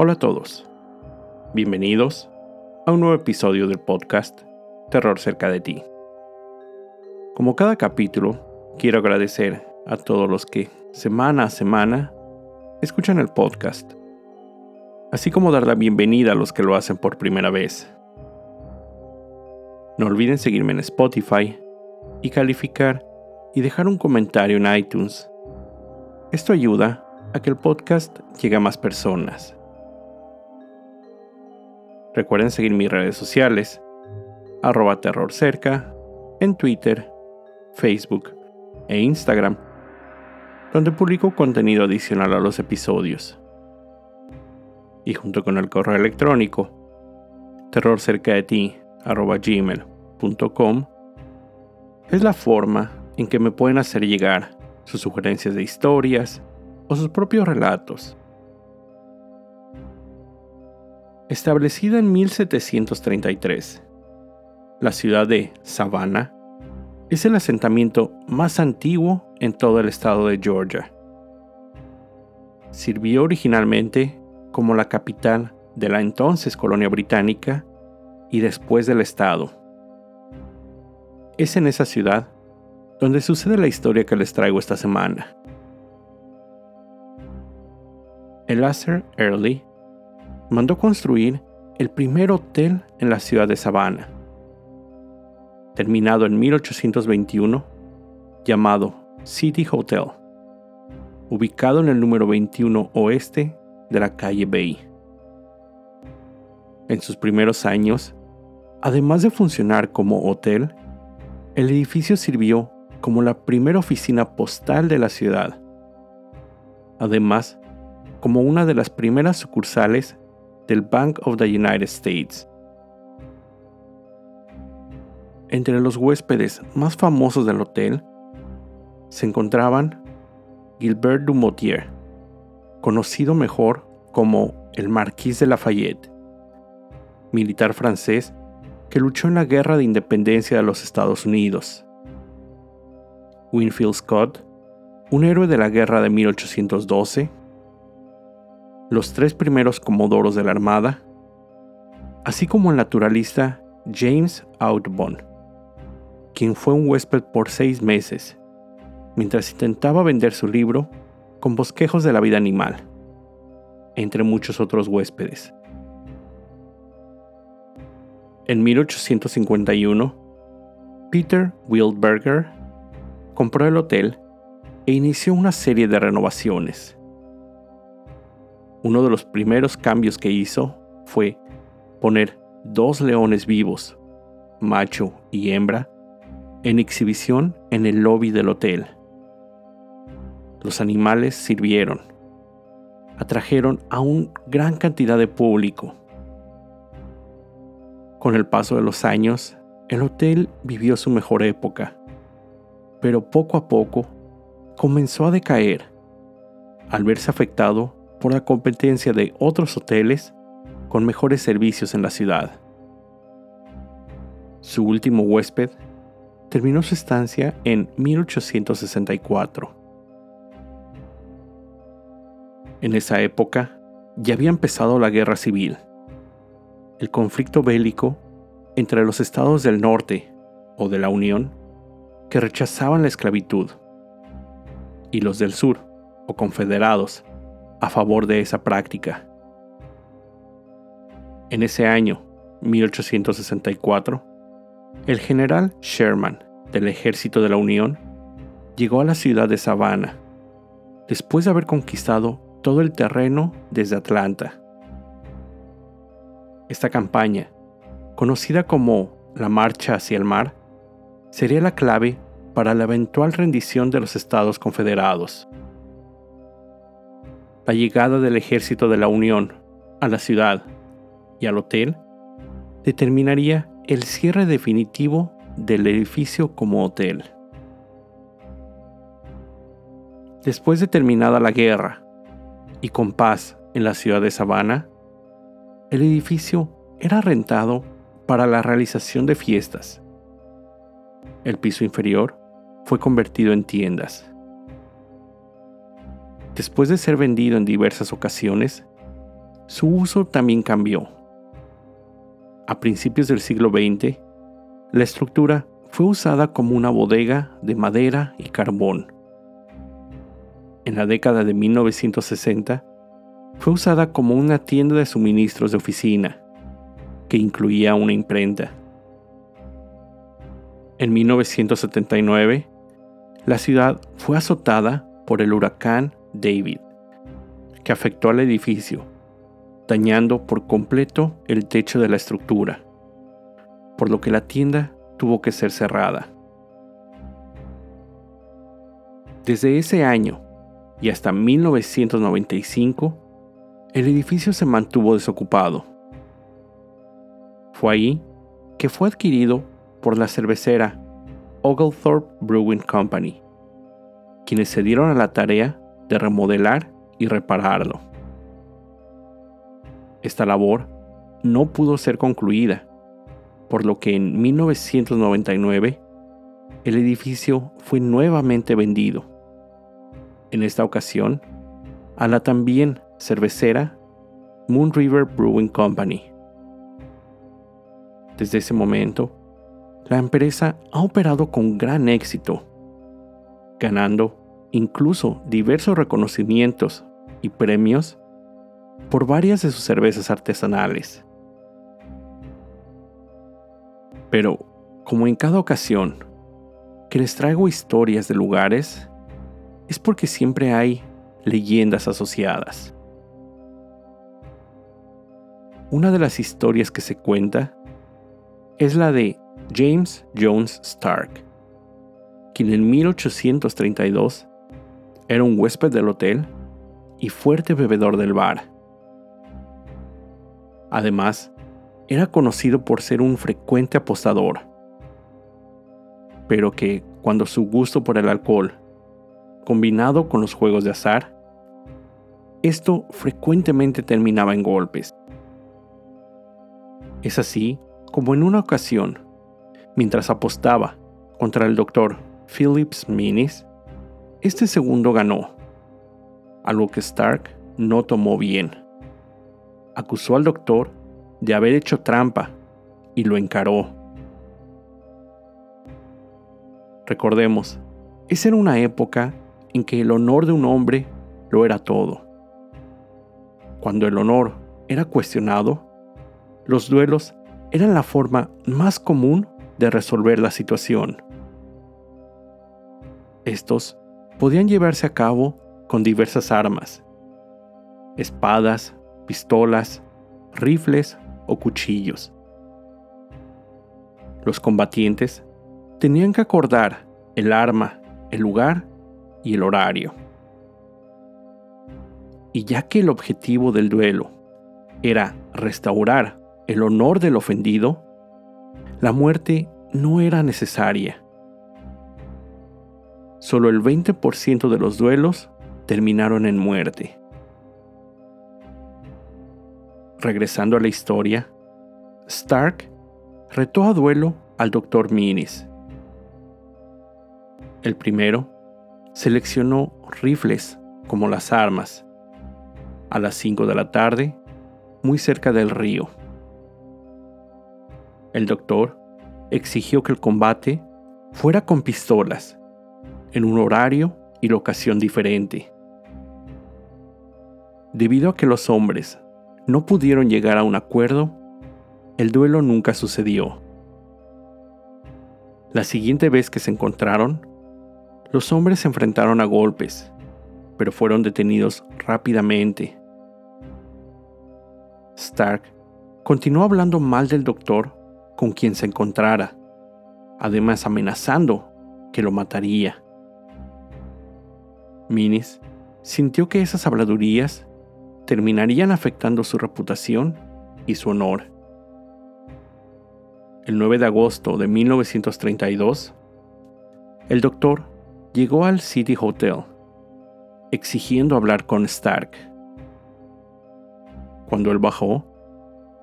Hola a todos. Bienvenidos a un nuevo episodio del podcast Terror cerca de ti. Como cada capítulo, quiero agradecer a todos los que semana a semana escuchan el podcast, así como dar la bienvenida a los que lo hacen por primera vez. No olviden seguirme en Spotify y calificar y dejar un comentario en iTunes. Esto ayuda a que el podcast llegue a más personas. Recuerden seguir mis redes sociales, arroba terrorcerca, en Twitter, Facebook e Instagram, donde publico contenido adicional a los episodios. Y junto con el correo electrónico, terrorcerca es la forma en que me pueden hacer llegar sus sugerencias de historias o sus propios relatos. Establecida en 1733, la ciudad de Savannah es el asentamiento más antiguo en todo el estado de Georgia. Sirvió originalmente como la capital de la entonces colonia británica y después del estado. Es en esa ciudad donde sucede la historia que les traigo esta semana. El Elazer Early mandó construir el primer hotel en la ciudad de Savannah, terminado en 1821, llamado City Hotel, ubicado en el número 21 oeste de la calle Bay. En sus primeros años, además de funcionar como hotel, el edificio sirvió como la primera oficina postal de la ciudad. Además, como una de las primeras sucursales del Bank of the United States. Entre los huéspedes más famosos del hotel se encontraban Gilbert Dumotier, conocido mejor como el Marquis de Lafayette, militar francés que luchó en la Guerra de Independencia de los Estados Unidos. Winfield Scott, un héroe de la guerra de 1812, los tres primeros comodoros de la Armada, así como el naturalista James Audubon, quien fue un huésped por seis meses, mientras intentaba vender su libro con bosquejos de la vida animal, entre muchos otros huéspedes. En 1851, Peter Wildberger compró el hotel e inició una serie de renovaciones. Uno de los primeros cambios que hizo fue poner dos leones vivos, macho y hembra, en exhibición en el lobby del hotel. Los animales sirvieron, atrajeron a una gran cantidad de público. Con el paso de los años, el hotel vivió su mejor época pero poco a poco comenzó a decaer al verse afectado por la competencia de otros hoteles con mejores servicios en la ciudad. Su último huésped terminó su estancia en 1864. En esa época ya había empezado la guerra civil, el conflicto bélico entre los estados del norte o de la Unión que rechazaban la esclavitud, y los del sur, o confederados, a favor de esa práctica. En ese año, 1864, el general Sherman del Ejército de la Unión llegó a la ciudad de Savannah, después de haber conquistado todo el terreno desde Atlanta. Esta campaña, conocida como la Marcha hacia el Mar, sería la clave para la eventual rendición de los Estados Confederados. La llegada del ejército de la Unión a la ciudad y al hotel determinaría el cierre definitivo del edificio como hotel. Después de terminada la guerra y con paz en la ciudad de Savannah, el edificio era rentado para la realización de fiestas el piso inferior fue convertido en tiendas. Después de ser vendido en diversas ocasiones, su uso también cambió. A principios del siglo XX, la estructura fue usada como una bodega de madera y carbón. En la década de 1960, fue usada como una tienda de suministros de oficina, que incluía una imprenta. En 1979, la ciudad fue azotada por el huracán David, que afectó al edificio, dañando por completo el techo de la estructura, por lo que la tienda tuvo que ser cerrada. Desde ese año y hasta 1995, el edificio se mantuvo desocupado. Fue ahí que fue adquirido por la cervecera Oglethorpe Brewing Company, quienes se dieron a la tarea de remodelar y repararlo. Esta labor no pudo ser concluida, por lo que en 1999 el edificio fue nuevamente vendido. En esta ocasión, a la también cervecera Moon River Brewing Company. Desde ese momento, la empresa ha operado con gran éxito, ganando incluso diversos reconocimientos y premios por varias de sus cervezas artesanales. Pero, como en cada ocasión que les traigo historias de lugares, es porque siempre hay leyendas asociadas. Una de las historias que se cuenta es la de James Jones Stark, quien en 1832 era un huésped del hotel y fuerte bebedor del bar. Además, era conocido por ser un frecuente apostador, pero que cuando su gusto por el alcohol, combinado con los juegos de azar, esto frecuentemente terminaba en golpes. Es así como en una ocasión, mientras apostaba contra el doctor Phillips Minis, este segundo ganó, algo que Stark no tomó bien. Acusó al doctor de haber hecho trampa y lo encaró. Recordemos, esa era una época en que el honor de un hombre lo era todo. Cuando el honor era cuestionado, los duelos eran la forma más común de resolver la situación. Estos podían llevarse a cabo con diversas armas, espadas, pistolas, rifles o cuchillos. Los combatientes tenían que acordar el arma, el lugar y el horario. Y ya que el objetivo del duelo era restaurar el honor del ofendido, la muerte no era necesaria. Solo el 20% de los duelos terminaron en muerte. Regresando a la historia, Stark retó a duelo al Dr. Minis. El primero seleccionó rifles como las armas a las 5 de la tarde, muy cerca del río. El doctor exigió que el combate fuera con pistolas, en un horario y locación diferente. Debido a que los hombres no pudieron llegar a un acuerdo, el duelo nunca sucedió. La siguiente vez que se encontraron, los hombres se enfrentaron a golpes, pero fueron detenidos rápidamente. Stark continuó hablando mal del doctor con quien se encontrara, además amenazando que lo mataría. Minis sintió que esas habladurías terminarían afectando su reputación y su honor. El 9 de agosto de 1932, el doctor llegó al City Hotel, exigiendo hablar con Stark. Cuando él bajó,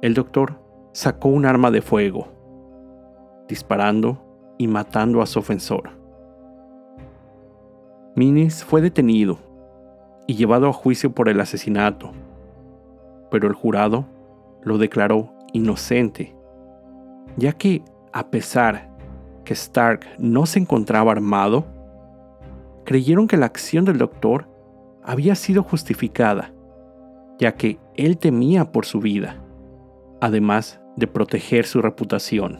el doctor sacó un arma de fuego, disparando y matando a su ofensor. Minis fue detenido y llevado a juicio por el asesinato, pero el jurado lo declaró inocente, ya que a pesar que Stark no se encontraba armado, creyeron que la acción del doctor había sido justificada, ya que él temía por su vida, además de proteger su reputación.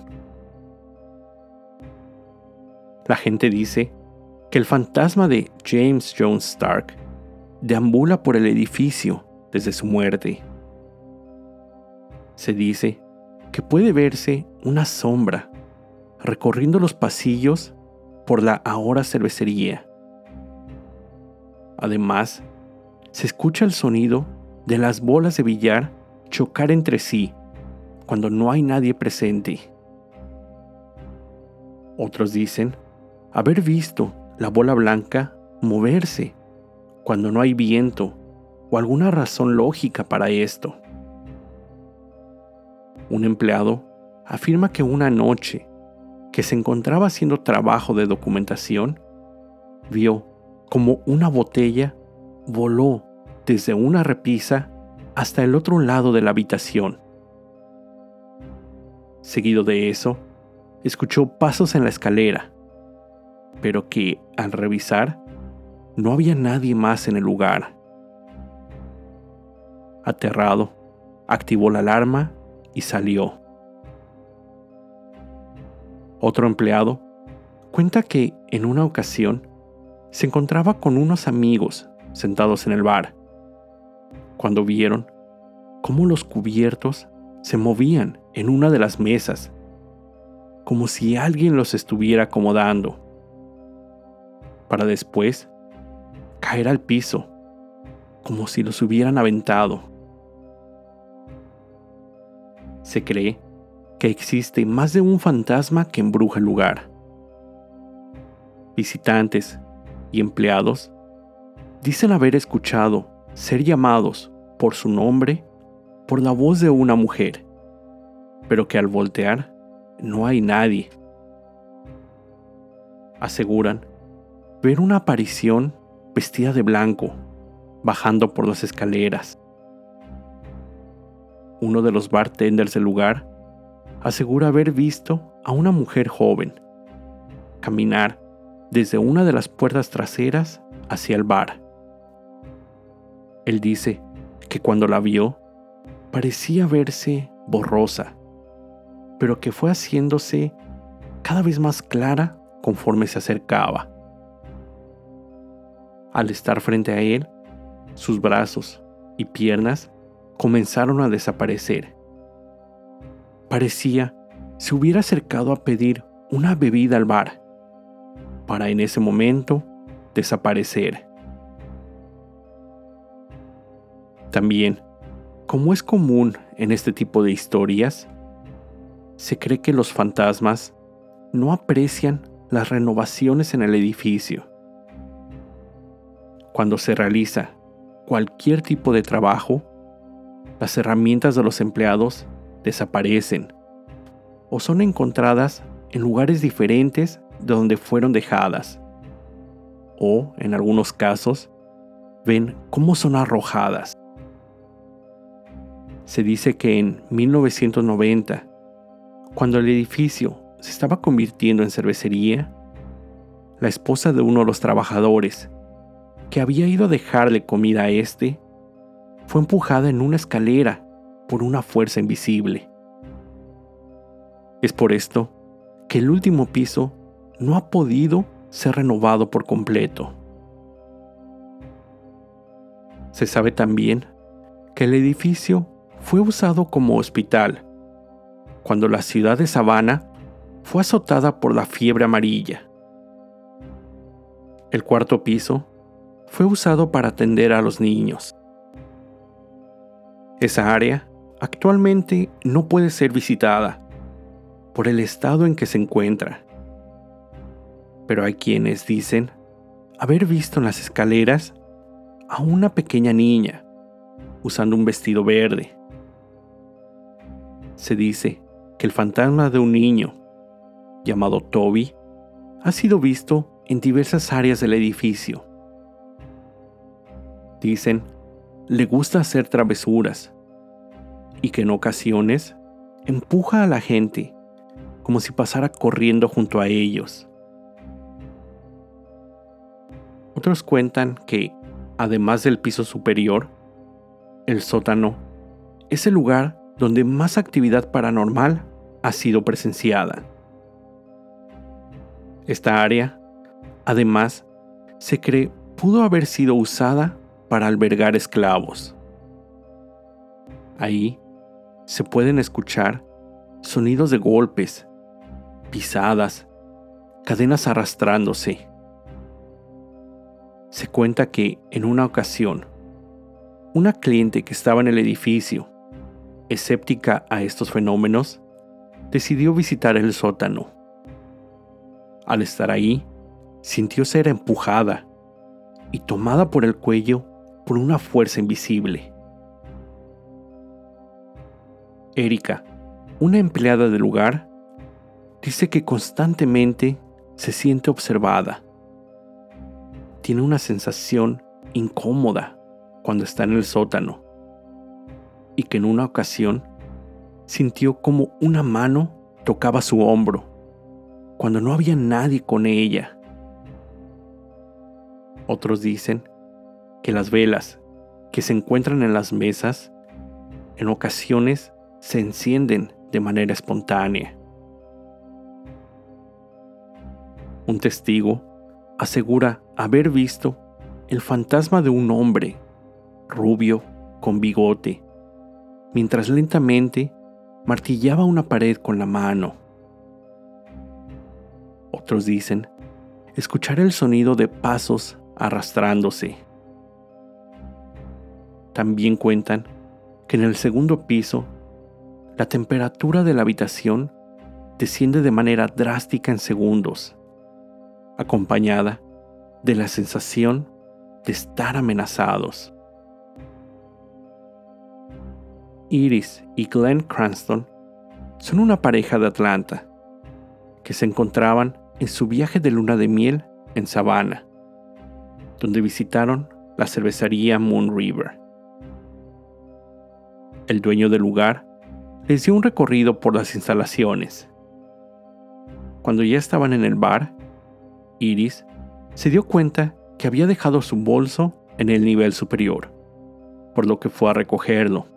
La gente dice que el fantasma de James Jones Stark deambula por el edificio desde su muerte. Se dice que puede verse una sombra recorriendo los pasillos por la ahora cervecería. Además, se escucha el sonido de las bolas de billar chocar entre sí cuando no hay nadie presente. Otros dicen haber visto la bola blanca moverse cuando no hay viento o alguna razón lógica para esto. Un empleado afirma que una noche que se encontraba haciendo trabajo de documentación, vio como una botella voló desde una repisa hasta el otro lado de la habitación. Seguido de eso, escuchó pasos en la escalera, pero que, al revisar, no había nadie más en el lugar. Aterrado, activó la alarma y salió. Otro empleado cuenta que en una ocasión se encontraba con unos amigos sentados en el bar, cuando vieron cómo los cubiertos se movían en una de las mesas, como si alguien los estuviera acomodando, para después caer al piso, como si los hubieran aventado. Se cree que existe más de un fantasma que embruja el lugar. Visitantes y empleados dicen haber escuchado ser llamados por su nombre por la voz de una mujer, pero que al voltear no hay nadie. Aseguran ver una aparición vestida de blanco bajando por las escaleras. Uno de los bartenders del lugar asegura haber visto a una mujer joven caminar desde una de las puertas traseras hacia el bar. Él dice que cuando la vio, parecía verse borrosa, pero que fue haciéndose cada vez más clara conforme se acercaba. Al estar frente a él, sus brazos y piernas comenzaron a desaparecer. Parecía se hubiera acercado a pedir una bebida al bar, para en ese momento desaparecer. También, como es común en este tipo de historias, se cree que los fantasmas no aprecian las renovaciones en el edificio. Cuando se realiza cualquier tipo de trabajo, las herramientas de los empleados desaparecen o son encontradas en lugares diferentes de donde fueron dejadas. O, en algunos casos, ven cómo son arrojadas. Se dice que en 1990, cuando el edificio se estaba convirtiendo en cervecería, la esposa de uno de los trabajadores, que había ido a dejarle comida a este, fue empujada en una escalera por una fuerza invisible. Es por esto que el último piso no ha podido ser renovado por completo. Se sabe también que el edificio fue usado como hospital cuando la ciudad de Savannah fue azotada por la fiebre amarilla. El cuarto piso fue usado para atender a los niños. Esa área actualmente no puede ser visitada por el estado en que se encuentra pero hay quienes dicen haber visto en las escaleras a una pequeña niña usando un vestido verde. Se dice que el fantasma de un niño, llamado Toby, ha sido visto en diversas áreas del edificio. Dicen, le gusta hacer travesuras y que en ocasiones empuja a la gente como si pasara corriendo junto a ellos. Otros cuentan que, además del piso superior, el sótano es el lugar donde más actividad paranormal ha sido presenciada. Esta área, además, se cree pudo haber sido usada para albergar esclavos. Ahí se pueden escuchar sonidos de golpes, pisadas, cadenas arrastrándose. Se cuenta que en una ocasión, una cliente que estaba en el edificio, escéptica a estos fenómenos, decidió visitar el sótano. Al estar ahí, sintió ser empujada y tomada por el cuello por una fuerza invisible. Erika, una empleada del lugar, dice que constantemente se siente observada. Tiene una sensación incómoda cuando está en el sótano y que en una ocasión sintió como una mano tocaba su hombro cuando no había nadie con ella. Otros dicen que las velas que se encuentran en las mesas en ocasiones se encienden de manera espontánea. Un testigo asegura haber visto el fantasma de un hombre rubio con bigote, mientras lentamente martillaba una pared con la mano. Otros dicen escuchar el sonido de pasos arrastrándose. También cuentan que en el segundo piso la temperatura de la habitación desciende de manera drástica en segundos, acompañada de la sensación de estar amenazados. Iris y Glenn Cranston son una pareja de Atlanta que se encontraban en su viaje de luna de miel en Savannah donde visitaron la cervecería Moon River. El dueño del lugar les dio un recorrido por las instalaciones. Cuando ya estaban en el bar, Iris se dio cuenta que había dejado su bolso en el nivel superior, por lo que fue a recogerlo.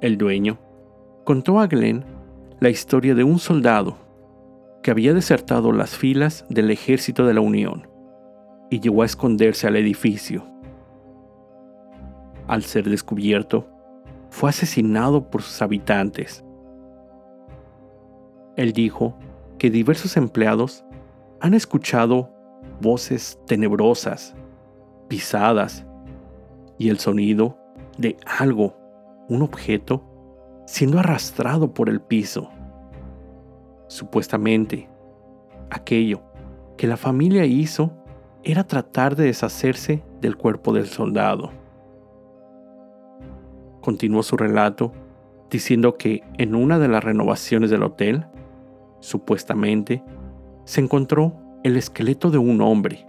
El dueño contó a Glenn la historia de un soldado que había desertado las filas del ejército de la Unión y llegó a esconderse al edificio. Al ser descubierto, fue asesinado por sus habitantes. Él dijo que diversos empleados han escuchado voces tenebrosas, pisadas y el sonido de algo, un objeto, siendo arrastrado por el piso. Supuestamente, aquello que la familia hizo era tratar de deshacerse del cuerpo del soldado. Continuó su relato diciendo que en una de las renovaciones del hotel, supuestamente, se encontró el esqueleto de un hombre,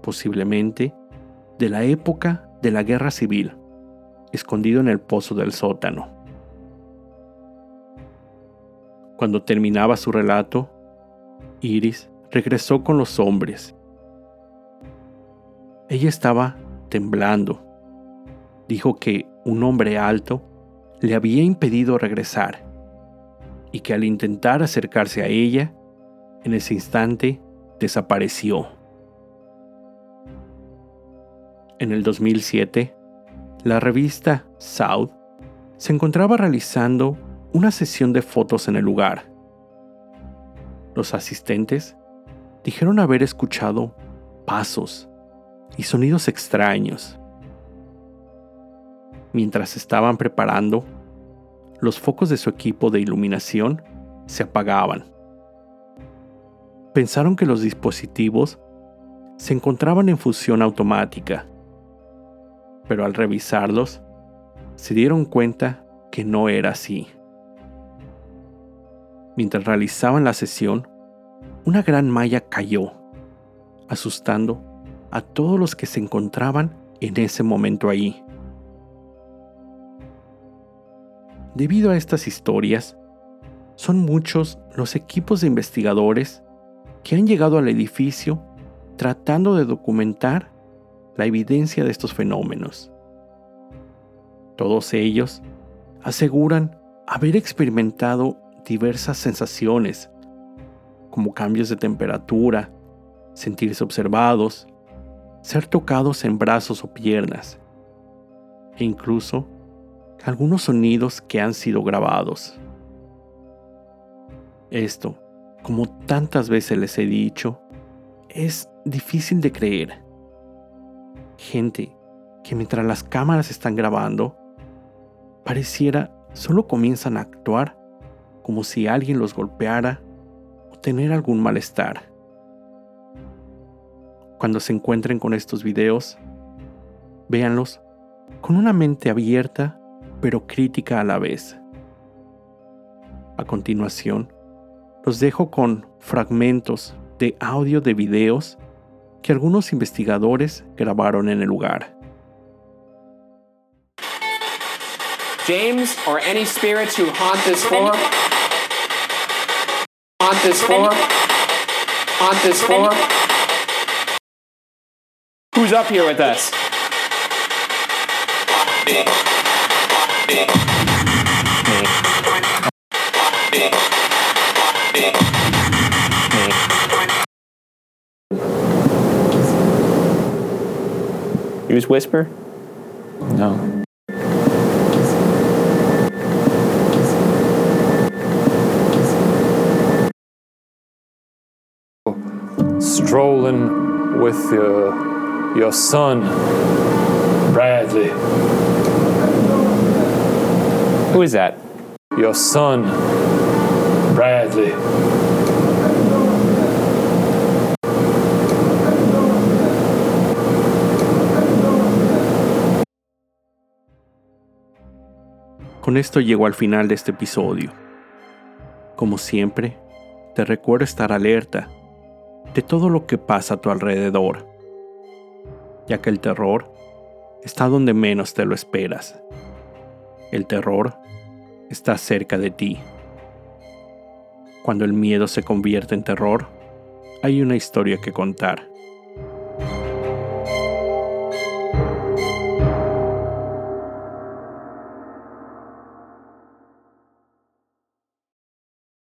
posiblemente de la época de la guerra civil, escondido en el pozo del sótano. Cuando terminaba su relato, Iris regresó con los hombres ella estaba temblando. Dijo que un hombre alto le había impedido regresar y que al intentar acercarse a ella, en ese instante desapareció. En el 2007, la revista South se encontraba realizando una sesión de fotos en el lugar. Los asistentes dijeron haber escuchado pasos y sonidos extraños. Mientras estaban preparando, los focos de su equipo de iluminación se apagaban. Pensaron que los dispositivos se encontraban en fusión automática, pero al revisarlos, se dieron cuenta que no era así. Mientras realizaban la sesión, una gran malla cayó, asustando a todos los que se encontraban en ese momento ahí. Debido a estas historias, son muchos los equipos de investigadores que han llegado al edificio tratando de documentar la evidencia de estos fenómenos. Todos ellos aseguran haber experimentado diversas sensaciones, como cambios de temperatura, sentirse observados, ser tocados en brazos o piernas, e incluso algunos sonidos que han sido grabados. Esto, como tantas veces les he dicho, es difícil de creer. Gente que mientras las cámaras están grabando, pareciera solo comienzan a actuar como si alguien los golpeara o tener algún malestar. Cuando se encuentren con estos videos, véanlos con una mente abierta pero crítica a la vez. A continuación, los dejo con fragmentos de audio de videos que algunos investigadores grabaron en el lugar. James or any spirits who haunt this floor? Haunt this floor? Haunt this floor? Who's up here with us? Use whisper? No. Strolling with your, your son, Bradley. Who is that? Your son, Bradley. Con esto llego al final de este episodio. Como siempre, te recuerdo estar alerta de todo lo que pasa a tu alrededor, ya que el terror está donde menos te lo esperas. El terror está cerca de ti. Cuando el miedo se convierte en terror, hay una historia que contar.